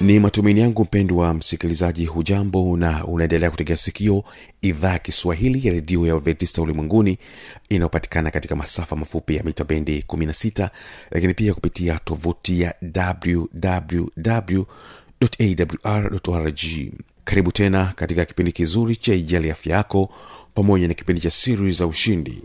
ni matumaini yangu mpendwa msikilizaji hujambo na unaendelea kutegea sikio idhaa ya kiswahili ya redio ya adventista ulimwenguni inayopatikana katika masafa mafupi ya mita bendi 16 lakini pia kupitia tovuti ya wwwawr karibu tena katika kipindi kizuri cha ijali afya yako pamoja na kipindi cha siri za ushindi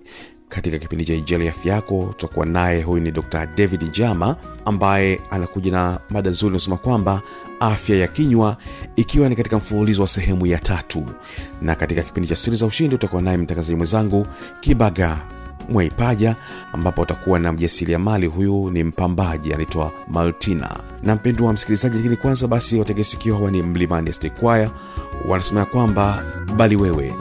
katika kipindi cha ijali afya yako. Tutakuwa naye huyu ni dr david jama ambaye anakuja na mada nzuri inasema kwamba afya ya kinywa ikiwa ni katika mfululizo wa sehemu ya tatu. Na katika kipindi cha siri za ushindi utakuwa naye mtangazaji mwenzangu kibaga mwaipaja ambapo atakuwa na mjasiriamali. Huyu ni mpambaji anaitwa maltina. Na mpendo wa msikilizaji lakini kwanza basi wategesikio hawa ni mlimani stekwaya wanasema kwamba bali wewe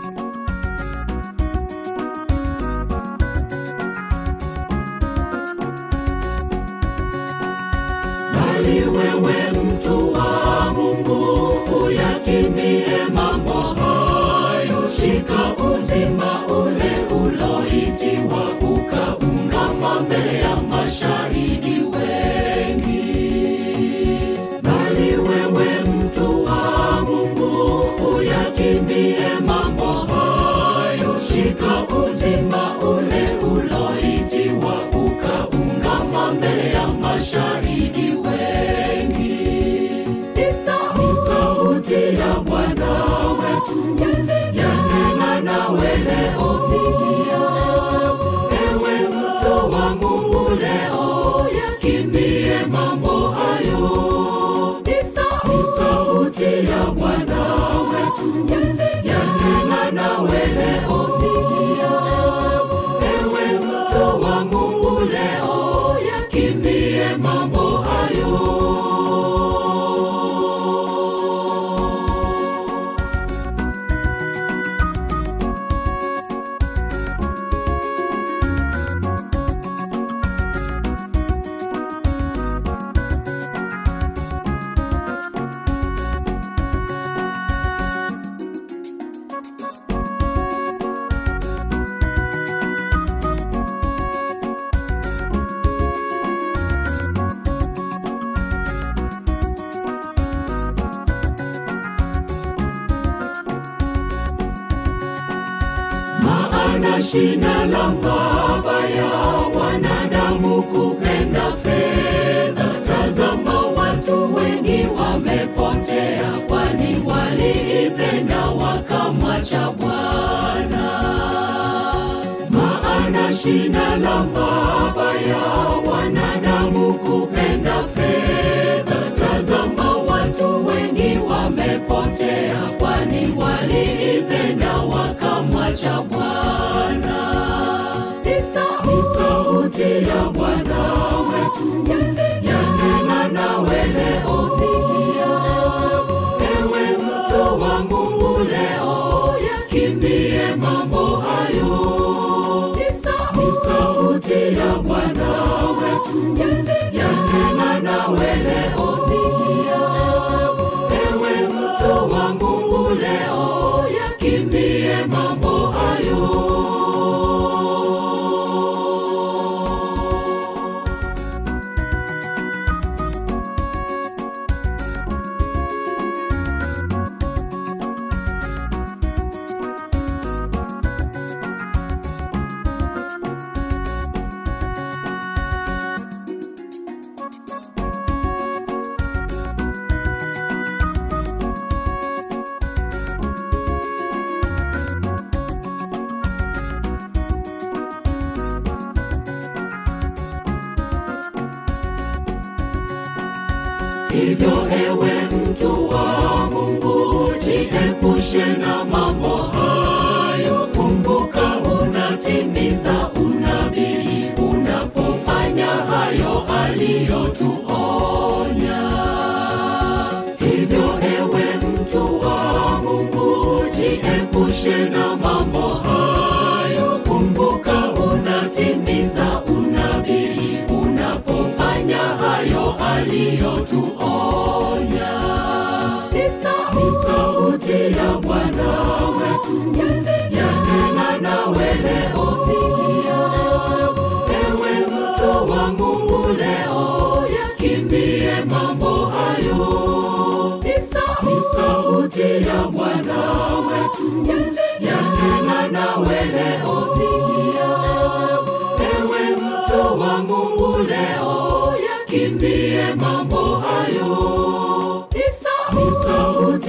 maana shina la mabaya wanadamu kupenda fedha. Tazama watu wengi wamepotea kwani waliipenda wakamwacha bwana. Maana shina la mabaya wanadamu kupenda fedha wamepotea kwani waliipenda wakamwacha bwana. Ni sauti ya bwana wetu yanena nawe leo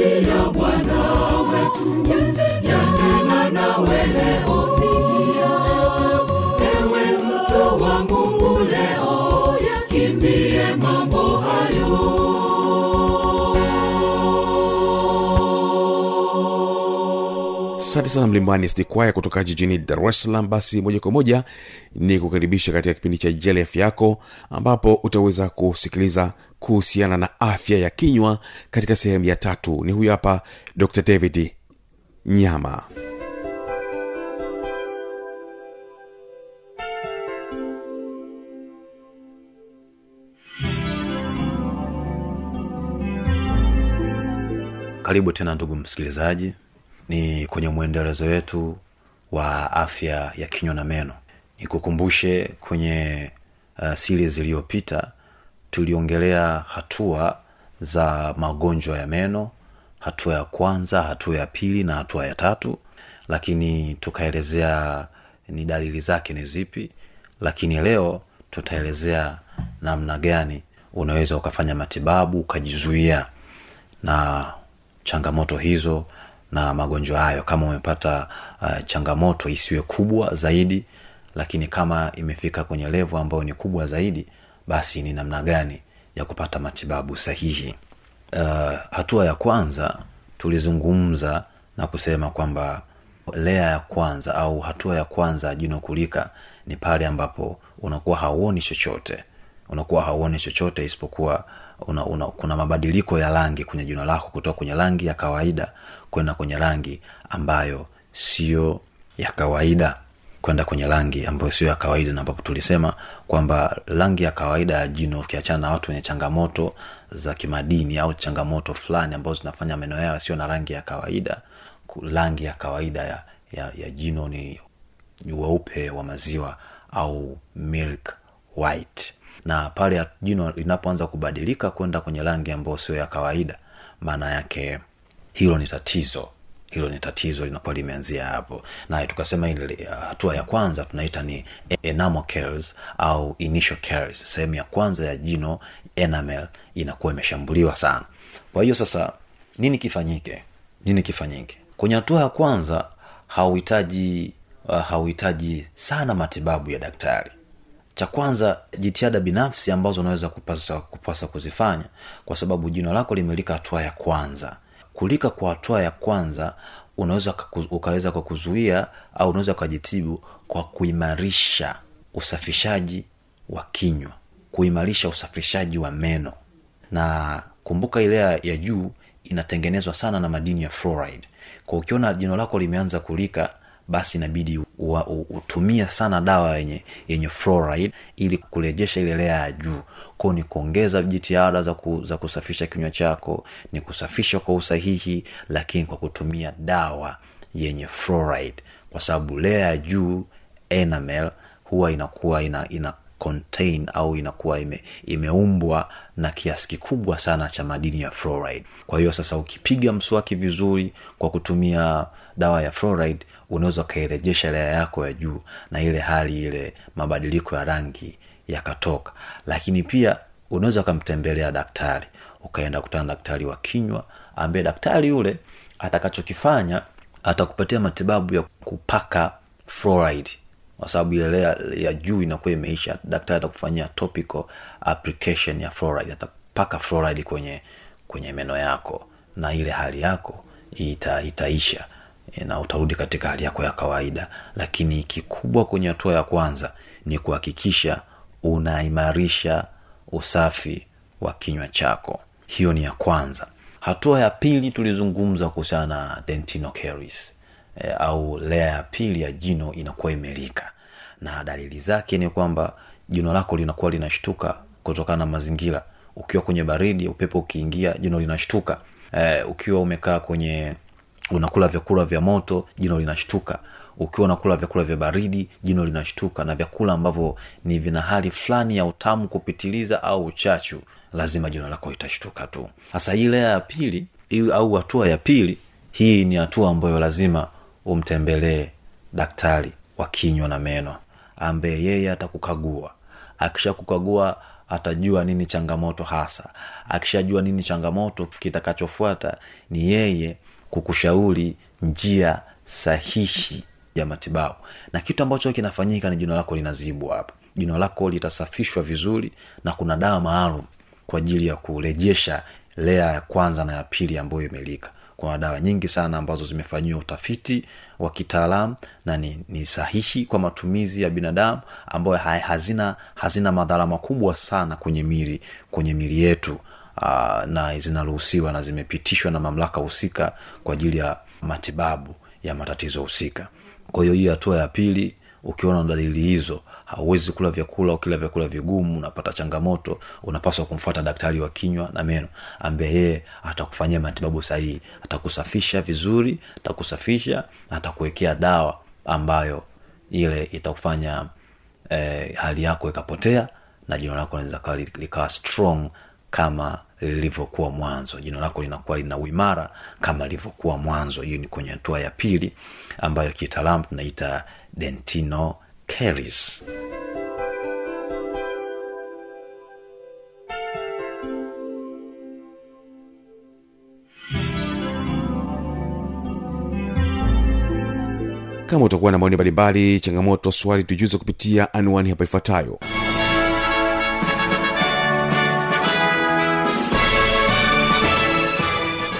sauti ya bwana wetu. Yanena nawe leo sikia ewe mtu wa mungu leo yakimbie mambo hayo. Asante sana mlimbani sd kwaya kutoka jijini dar es salaam. Basi moja kwa moja ni kukaribisha katika kipindi cha jali afya yako ambapo utaweza kusikiliza kuhusiana na afya ya kinywa katika sehemu ya tatu. Ni huyu hapa dr david nyama. Karibu tena ndugu msikilizaji. Ni kwenye mwendelezo wetu wa afya ya kinywa na meno. Nikukumbushe kwenye uh, series iliyopita tuliongelea hatua za magonjwa ya meno hatua ya kwanza hatua ya pili na hatua ya tatu lakini tukaelezea ni dalili zake ni zipi lakini leo tutaelezea namna gani unaweza ukafanya matibabu ukajizuia na changamoto hizo na magonjwa hayo. Kama umepata uh, changamoto isiwe kubwa zaidi lakini kama imefika kwenye levo ambayo ni kubwa zaidi basi ni namna gani ya kupata matibabu sahihi. Uh, hatua ya kwanza tulizungumza na kusema kwamba lea ya kwanza au hatua ya kwanza jino kulika ni pale ambapo unakuwa hauoni chochote. Unakuwa hauoni chochote isipokuwa una, una, kuna mabadiliko ya rangi kwenye jino lako kutoka kwenye rangi ya kawaida kwenda kwenye rangi ambayo siyo ya kawaida kwenda kwenye rangi ambayo sio ya kawaida na ambapo tulisema kwamba rangi ya kawaida ya jino ukiachana na watu wenye changamoto za kimadini au changamoto fulani ambazo zinafanya meno yao sio na rangi ya kawaida rangi ya kawaida ya, ya, ya jino ni weupe wa maziwa au milk white. Na pale jino linapoanza kubadilika kwenda kwenye rangi ambayo sio ya kawaida maana yake hilo ni tatizo hilo ni tatizo linakuwa limeanzia hapo. Na tukasema ile hatua ya kwanza tunaita ni enamel caries au initial caries sehemu ya kwanza ya jino enamel inakuwa imeshambuliwa sana. Kwa hiyo sasa nini kifanyike? Nini kifanyike? Kwenye hatua ya kwanza hauhitaji uh, hauhitaji sana matibabu ya daktari. Cha kwanza jitihada binafsi ambazo unaweza kupasa, kupasa kuzifanya kwa sababu jino lako limelika hatua ya kwanza kulika kwa hatua ya kwanza unaweza ukaweza kwa kuzuia au unaweza ukajitibu kwa kuimarisha usafishaji wa kinywa kuimarisha usafishaji wa meno. Na kumbuka ile ya, juu inatengenezwa sana na madini ya fluoride. Kwa ukiona jino lako limeanza kulika basi inabidi utumie sana dawa yenye yenye fluoride ili kurejesha ile lea ya juu kwao ni kuongeza jitihada za, ku, za kusafisha kinywa chako ni kusafisha kwa usahihi lakini kwa kutumia dawa yenye fluoride. Kwa sababu lea ya juu enamel huwa inakuwa ina, ina contain au inakuwa ime, imeumbwa na kiasi kikubwa sana cha madini ya fluoride. Kwa hiyo sasa ukipiga mswaki vizuri kwa kutumia dawa ya fluoride unaweza ukairejesha lea yako ya juu na ile hali ile mabadiliko ya rangi yakatoka. Lakini pia unaweza ukamtembelea daktari ukaenda kutana daktari wa kinywa ambaye daktari yule atakachokifanya atakupatia matibabu ya kupaka fluoride. Kwa sababu ile ya juu inakuwa imeisha daktari atakufanyia topical application ya fluoride. Atapaka fluoride kwenye kwenye meno yako na ile hali yako ita, itaisha na utarudi katika hali yako ya kawaida. Lakini kikubwa kwenye hatua ya kwanza ni kuhakikisha unaimarisha usafi wa kinywa chako. Hiyo ni ya kwanza. Hatua ya pili tulizungumza kuhusiana na dentino caries e, au lea ya pili ya jino inakuwa imelika. Na dalili zake ni kwamba jino lako linakuwa linashtuka kutokana na mazingira. Ukiwa kwenye baridi upepo ukiingia jino linashtuka. E, ukiwa umekaa kwenye unakula vyakula vya moto jino linashtuka. Ukiwa unakula vyakula vya baridi jino linashtuka. Na vyakula ambavyo ni vina hali fulani ya utamu kupitiliza au uchachu lazima jino lako litashtuka tu. Sasa hii lea ya pili au hatua ya pili hii ni hatua ambayo lazima umtembelee daktari wa kinywa na meno ambaye yeye atakukagua. Akishakukagua atajua nini changamoto hasa. Akishajua nini changamoto kitakachofuata ni yeye kukushauri njia sahihi ya matibabu. Na kitu ambacho kinafanyika ni jino lako linazibwa hapa jino lako litasafishwa vizuri na kuna dawa maalum kwa ajili ya kurejesha lea ya kwanza na ya pili ambayo imelika. Kuna dawa nyingi sana ambazo zimefanyiwa utafiti wa kitaalamu na ni, ni sahihi kwa matumizi ya binadamu ambayo hazina hazina madhara makubwa sana kwenye mili kwenye mili yetu Aa, na zinaruhusiwa na zimepitishwa na mamlaka husika kwa ajili ya matibabu ya matatizo husika. Kwa hiyo hiyo hatua ya pili ukiona dalili hizo hauwezi kula vyakula ukila vyakula vigumu unapata changamoto unapaswa kumfuata daktari wa kinywa na meno ambaye yeye atakufanyia matibabu sahihi. Atakusafisha vizuri atakusafisha atakuwekea dawa ambayo ile itakufanya eh, hali yako ikapotea na jino lako linaweza kawa likawa strong kama lilivyokuwa mwanzo. Jino lako linakuwa lina uimara kama lilivyokuwa mwanzo. Hiyo ni kwenye hatua ya pili ambayo kitaalamu tunaita dentino caries kama utakuwa na maoni mbalimbali changamoto swali tujuze kupitia anwani hapa ifuatayo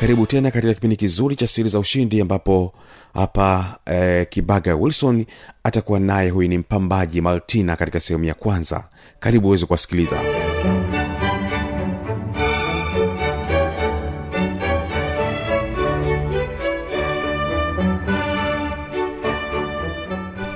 karibu tena katika kipindi kizuri cha siri za ushindi ambapo hapa eh, kibaga wilson atakuwa naye. Huyu ni mpambaji maltina katika sehemu ya kwanza. Karibu uweze kuwasikiliza.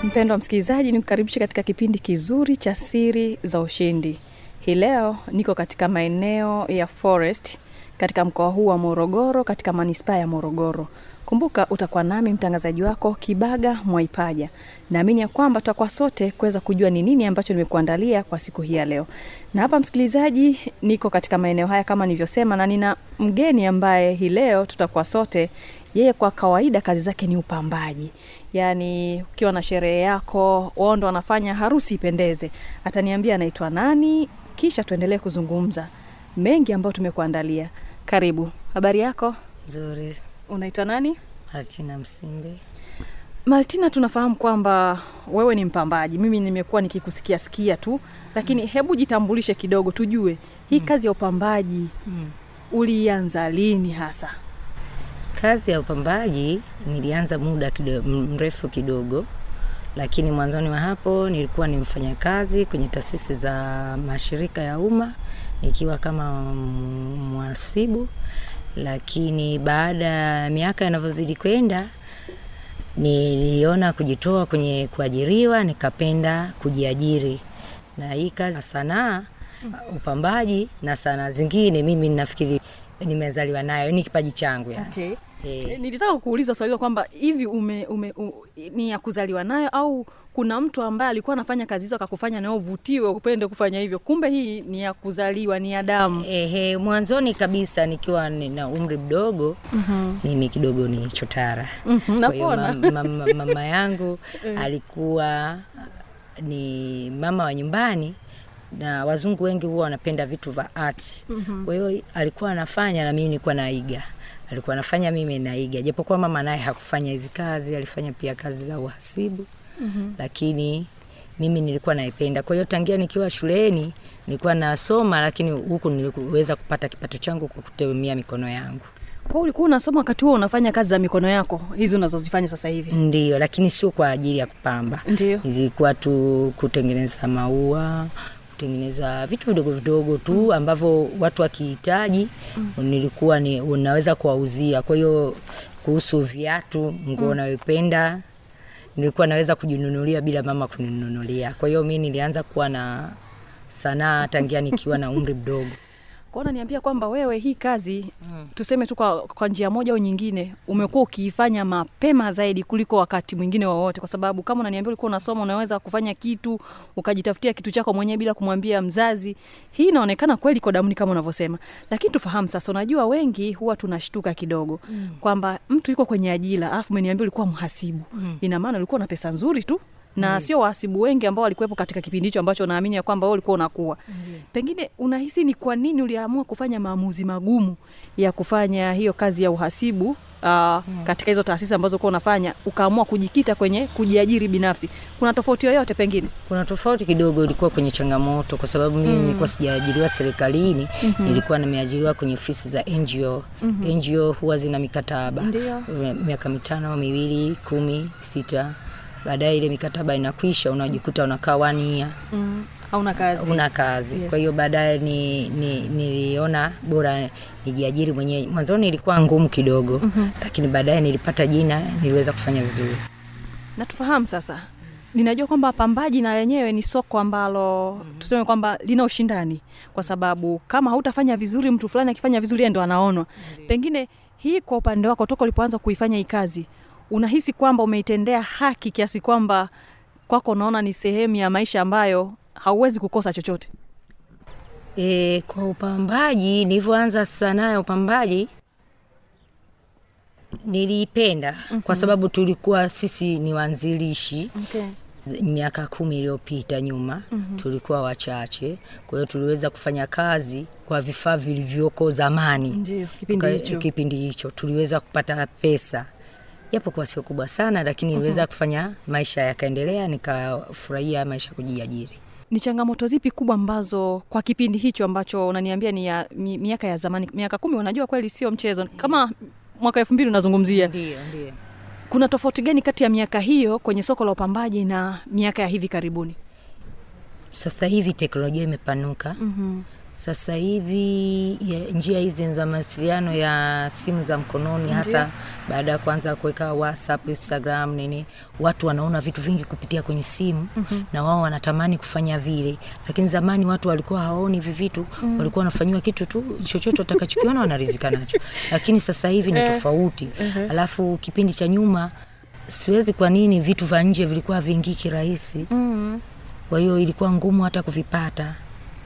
Mpendwa msikilizaji ni kukaribisha katika kipindi kizuri cha siri za ushindi. Hii leo niko katika maeneo ya forest katika mkoa huu wa morogoro katika manispaa ya morogoro. Kumbuka utakuwa nami mtangazaji wako kibaga mwaipaja. Naamini ya kwamba tutakuwa sote kuweza kujua ni nini ambacho nimekuandalia kwa siku hii ya leo. Na hapa msikilizaji niko katika maeneo haya kama nilivyosema na nina mgeni ambaye hii leo tutakuwa sote. Yeye kwa kawaida kazi zake ni upambaji. Yaani ukiwa na sherehe yako wao ndo wanafanya harusi ipendeze. Ataniambia anaitwa nani kisha tuendelee kuzungumza. Mengi ambayo tumekuandalia karibu. Habari yako? Nzuri. Unaitwa nani? Martina Msimbe. Martina, tunafahamu kwamba wewe ni mpambaji. Mimi nimekuwa nikikusikia sikia tu lakini hebu jitambulishe kidogo tujue hii kazi ya upambaji Mm. ulianza lini hasa? Kazi ya upambaji nilianza muda kidogo, mrefu kidogo, lakini mwanzoni wa hapo nilikuwa ni mfanyakazi kwenye taasisi za mashirika ya umma nikiwa kama mwasibu mhasibu, lakini baada ya miaka inavyozidi kwenda niliona kujitoa kwenye kuajiriwa, nikapenda kujiajiri na hii kazi sanaa, upambaji na sanaa zingine, mimi nafikiri nimezaliwa nayo, ni kipaji changu yani. okay. Eh, nilitaka kuuliza swali kwamba hivi ume, ume, u, ni ya kuzaliwa nayo au kuna mtu ambaye alikuwa anafanya kazi hizo akakufanya nawe uvutiwe upende kufanya hivyo. Kumbe hii ni ya kuzaliwa ni ya damu. Ehe, mwanzoni kabisa nikiwa na umri mdogo mm-hmm. mimi kidogo ni chotara. Mhm, napona. ma, ma, ma, mama yangu alikuwa ni mama wa nyumbani na wazungu wengi huwa wanapenda vitu vya art. Mm-hmm. kwa hiyo alikuwa anafanya na mimi nilikuwa naiga. Alikuwa anafanya mimi naiga. Japokuwa mama naye hakufanya hizi kazi alifanya pia kazi za uhasibu mm-hmm. lakini mimi nilikuwa naipenda. Kwa hiyo tangia nikiwa shuleni nilikuwa nasoma lakini huku niliweza kupata kipato changu kwa kutumia mikono yangu. Kwa ulikuwa unasoma wakati huo unafanya kazi za mikono yako hizi unazozifanya sasa hivi? Ndio lakini sio kwa ajili ya kupamba. Ndio. zilikuwa tu kutengeneza maua kutengeneza vitu vidogo vidogo tu ambavyo watu wakihitaji nilikuwa ni unaweza kuwauzia. Kwa hiyo kuhusu viatu nguo unayopenda nilikuwa naweza kujinunulia bila mama kuninunulia. Kwa hiyo mi nilianza kuwa na sanaa tangia nikiwa na umri mdogo Kwa naniambia kwamba wewe hii kazi mm. tuseme tu kwa, kwa njia moja au nyingine umekuwa ukiifanya mapema zaidi kuliko wakati mwingine wowote, kwa sababu kama unaniambia ulikuwa unasoma, unaweza kufanya kitu ukajitafutia kitu chako mwenyewe bila kumwambia mzazi. Hii inaonekana kweli kwa damuni kama unavyosema, lakini tufahamu sasa, unajua wengi huwa tunashtuka kidogo mm. kwamba mtu yuko kwenye ajira alafu umeniambia ulikuwa mhasibu mm. ina maana ulikuwa na pesa nzuri tu na sio wahasibu wengi ambao walikuwepo katika kipindi hicho ambacho naamini ya kwamba wewe ulikuwa unakuwa. Pengine unahisi ni kwa nini uliamua kufanya maamuzi magumu ya kufanya hiyo kazi ya uhasibu uh, katika hizo taasisi ambazo ulikuwa unafanya ukaamua kujikita kwenye kujiajiri binafsi? Kuna tofauti yoyote pengine? kuna tofauti kidogo ilikuwa kwenye changamoto kwa sababu mimi nilikuwa sijaajiriwa serikalini nilikuwa nimeajiriwa kwenye ofisi za ngo ngo huwa zina mikataba. Miaka mitano miwili kumi sita baadaye ile mikataba inakwisha unajikuta unakaa one Mm. Hauna kazi? una kazi Yes. kwa hiyo baadaye ni, ni, niliona bora nijiajiri mwenyewe mwanzoni ilikuwa ngumu kidogo lakini baadaye nilipata jina niliweza kufanya vizuri Natufahamu sasa ninajua kwamba pambaji na lenyewe ni soko ambalo mm-hmm. tuseme kwamba lina ushindani kwa sababu kama hautafanya vizuri mtu fulani akifanya vizuri ndo anaonwa pengine hii kwa upande wako toka ulipoanza kuifanya hii kazi unahisi kwamba umeitendea haki kiasi kwamba kwako unaona ni sehemu ya maisha ambayo hauwezi kukosa chochote E, kwa upambaji nilivyoanza sanaa ya upambaji niliipenda mm-hmm. kwa sababu tulikuwa sisi ni wanzilishi okay. miaka kumi iliyopita nyuma mm-hmm. tulikuwa wachache kwa hiyo tuliweza kufanya kazi kwa vifaa vilivyoko zamani Ndiyo, kipindi hicho. kipindi hicho tuliweza kupata pesa japo kwa sio kubwa sana lakini niliweza mm-hmm. kufanya maisha yakaendelea nikafurahia maisha kujiajiri. Ni changamoto zipi kubwa ambazo kwa kipindi hicho ambacho unaniambia ni ya mi, miaka ya zamani miaka kumi unajua kweli sio mchezo kama mwaka elfu mbili unazungumzia. Ndio ndio. Kuna tofauti gani kati ya miaka hiyo kwenye soko la upambaji na miaka ya hivi karibuni? Sasa hivi teknolojia imepanuka. Mm-hmm. Sasa hivi njia hizi za mawasiliano ya simu za mkononi hasa baada ya kuanza kuweka whatsapp instagram nini watu wanaona vitu vingi kupitia kwenye simu mm-hmm. na wao wanatamani kufanya vile. Lakini zamani watu walikuwa hawaoni hivi vitu mm-hmm. walikuwa wanafanyiwa kitu tu chochote watakachokiona wanarizika nacho. Lakini sasa hivi ni tofauti. Alafu kipindi cha nyuma siwezi kwa nini vitu vya nje vilikuwa viingii kirahisi. Mm. kwa hiyo ilikuwa ngumu hata kuvipata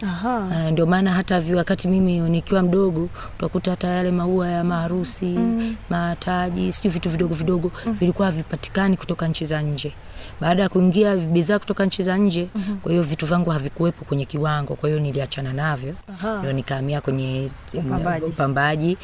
Aha. Uh, ndio maana hata wakati mimi nikiwa mdogo utakuta hata yale maua ya maharusi mm. mataji sijui vitu vidogo vidogo mm. vilikuwa havipatikani kutoka nchi za nje baada ya kuingia bidhaa kutoka nchi za nje mm-hmm. kwa hiyo vitu vangu havikuwepo kwenye kiwango kwa hiyo niliachana navyo ndio nikahamia kwenye Upambaji. upambaji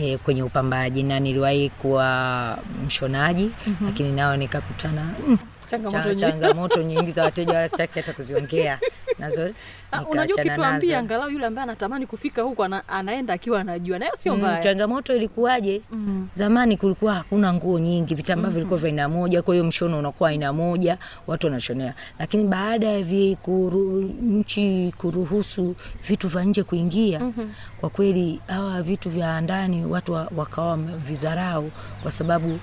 E, kwenye upambaji na niliwahi kuwa mshonaji mm-hmm. lakini nao nikakutana mm, Changamoto changamoto nyingi za wateja wala sitaki hata kuziongea. Nazo Ah, unajua ukituambia angalau yule ambaye anatamani kufika huko ana, anaenda akiwa anajua nayo sio Mm, changamoto ilikuwaje? Mm. zamani kulikuwa hakuna nguo nyingi vitambaa vilikuwa vya aina moja kwa hiyo mshono unakuwa aina moja watu wanashonea. Lakini baada ya vi kuru, nchi kuruhusu vitu vya nje kuingia mm-hmm. kwa kweli hawa vitu vya ndani watu wakawa vizarau kwa sababu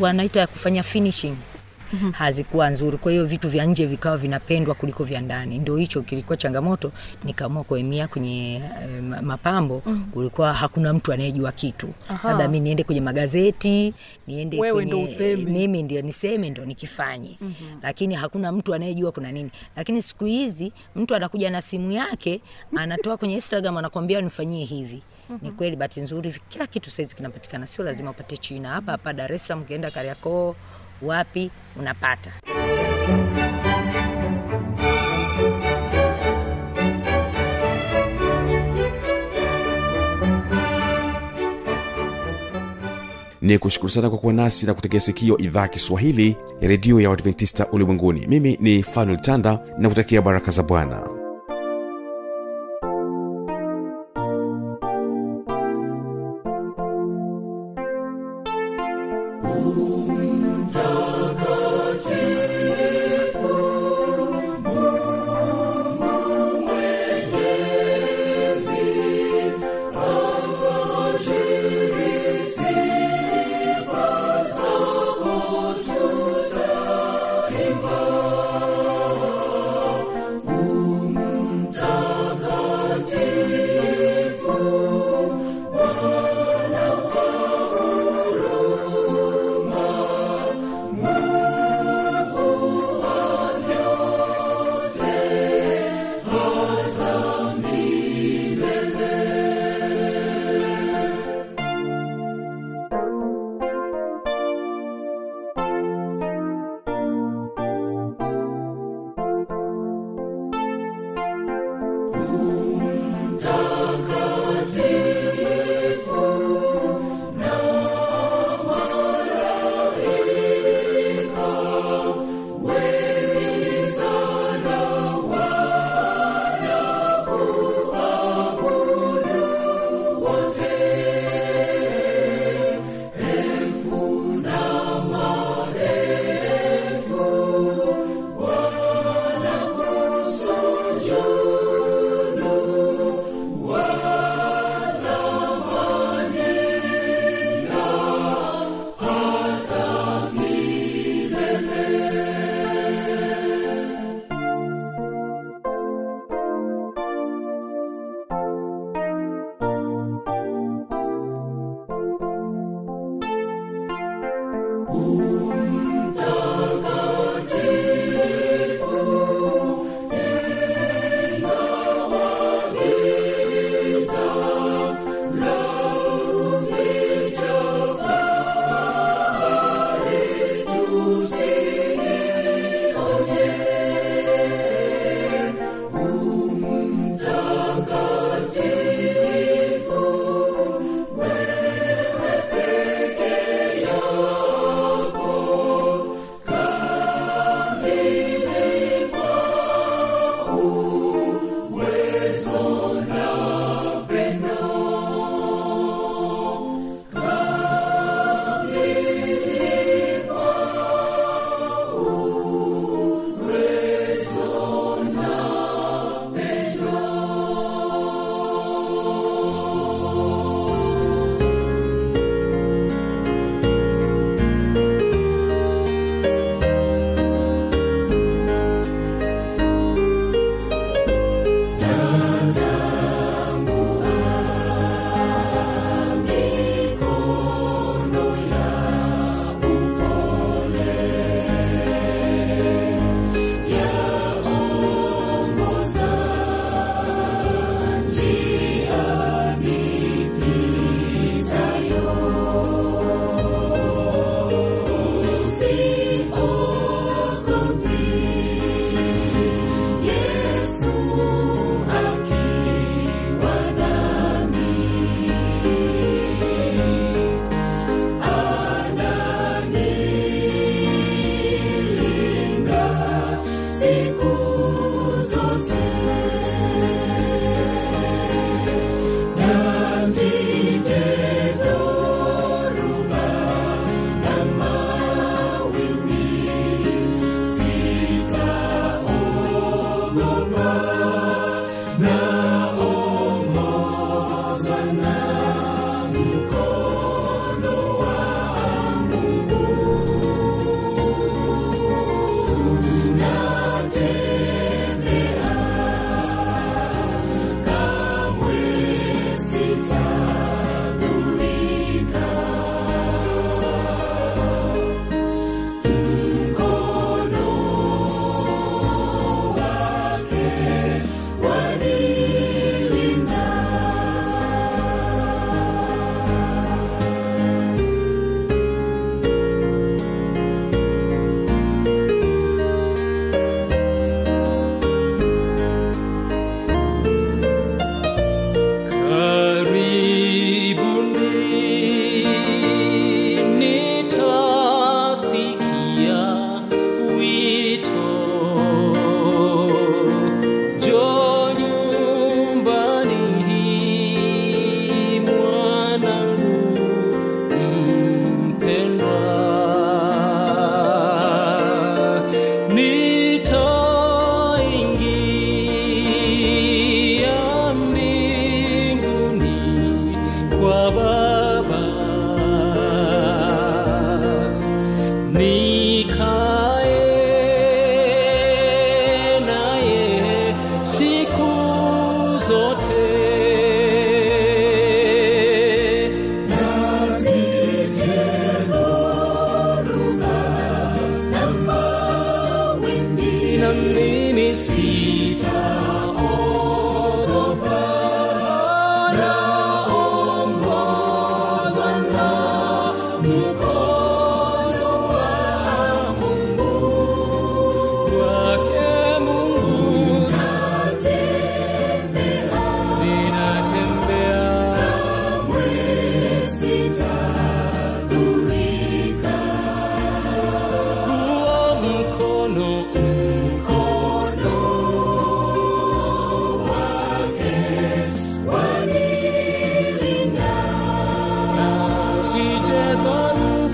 wanaita kufanya finishing mm-hmm. hazikuwa nzuri. Kwa hiyo vitu vya nje vikawa vinapendwa kuliko vya ndani. Ndio hicho kilikuwa changamoto nikaamua kuemia kwenye eh, mapambo. Mm. kulikuwa hakuna mtu anayejua kitu. Labda mi niende kwenye magazeti niende Wewe kwenye, ndo useme. mimi ndio niseme ndo nikifanye. Mm-hmm. lakini hakuna mtu anayejua kuna nini. Lakini siku hizi mtu anakuja na simu yake anatoa kwenye instagram anakwambia nifanyie hivi. Ni kweli bahati nzuri kila kitu saizi kinapatikana. Sio lazima upate china. Hapa hapa dar es salaam ukienda kariakoo wapi unapata. Ni kushukuru sana kwa kuwa nasi na kutegea sikio idhaa ya kiswahili ya redio ya uadventista ulimwenguni. Mimi ni fanuel tanda na kutakia baraka za bwana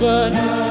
but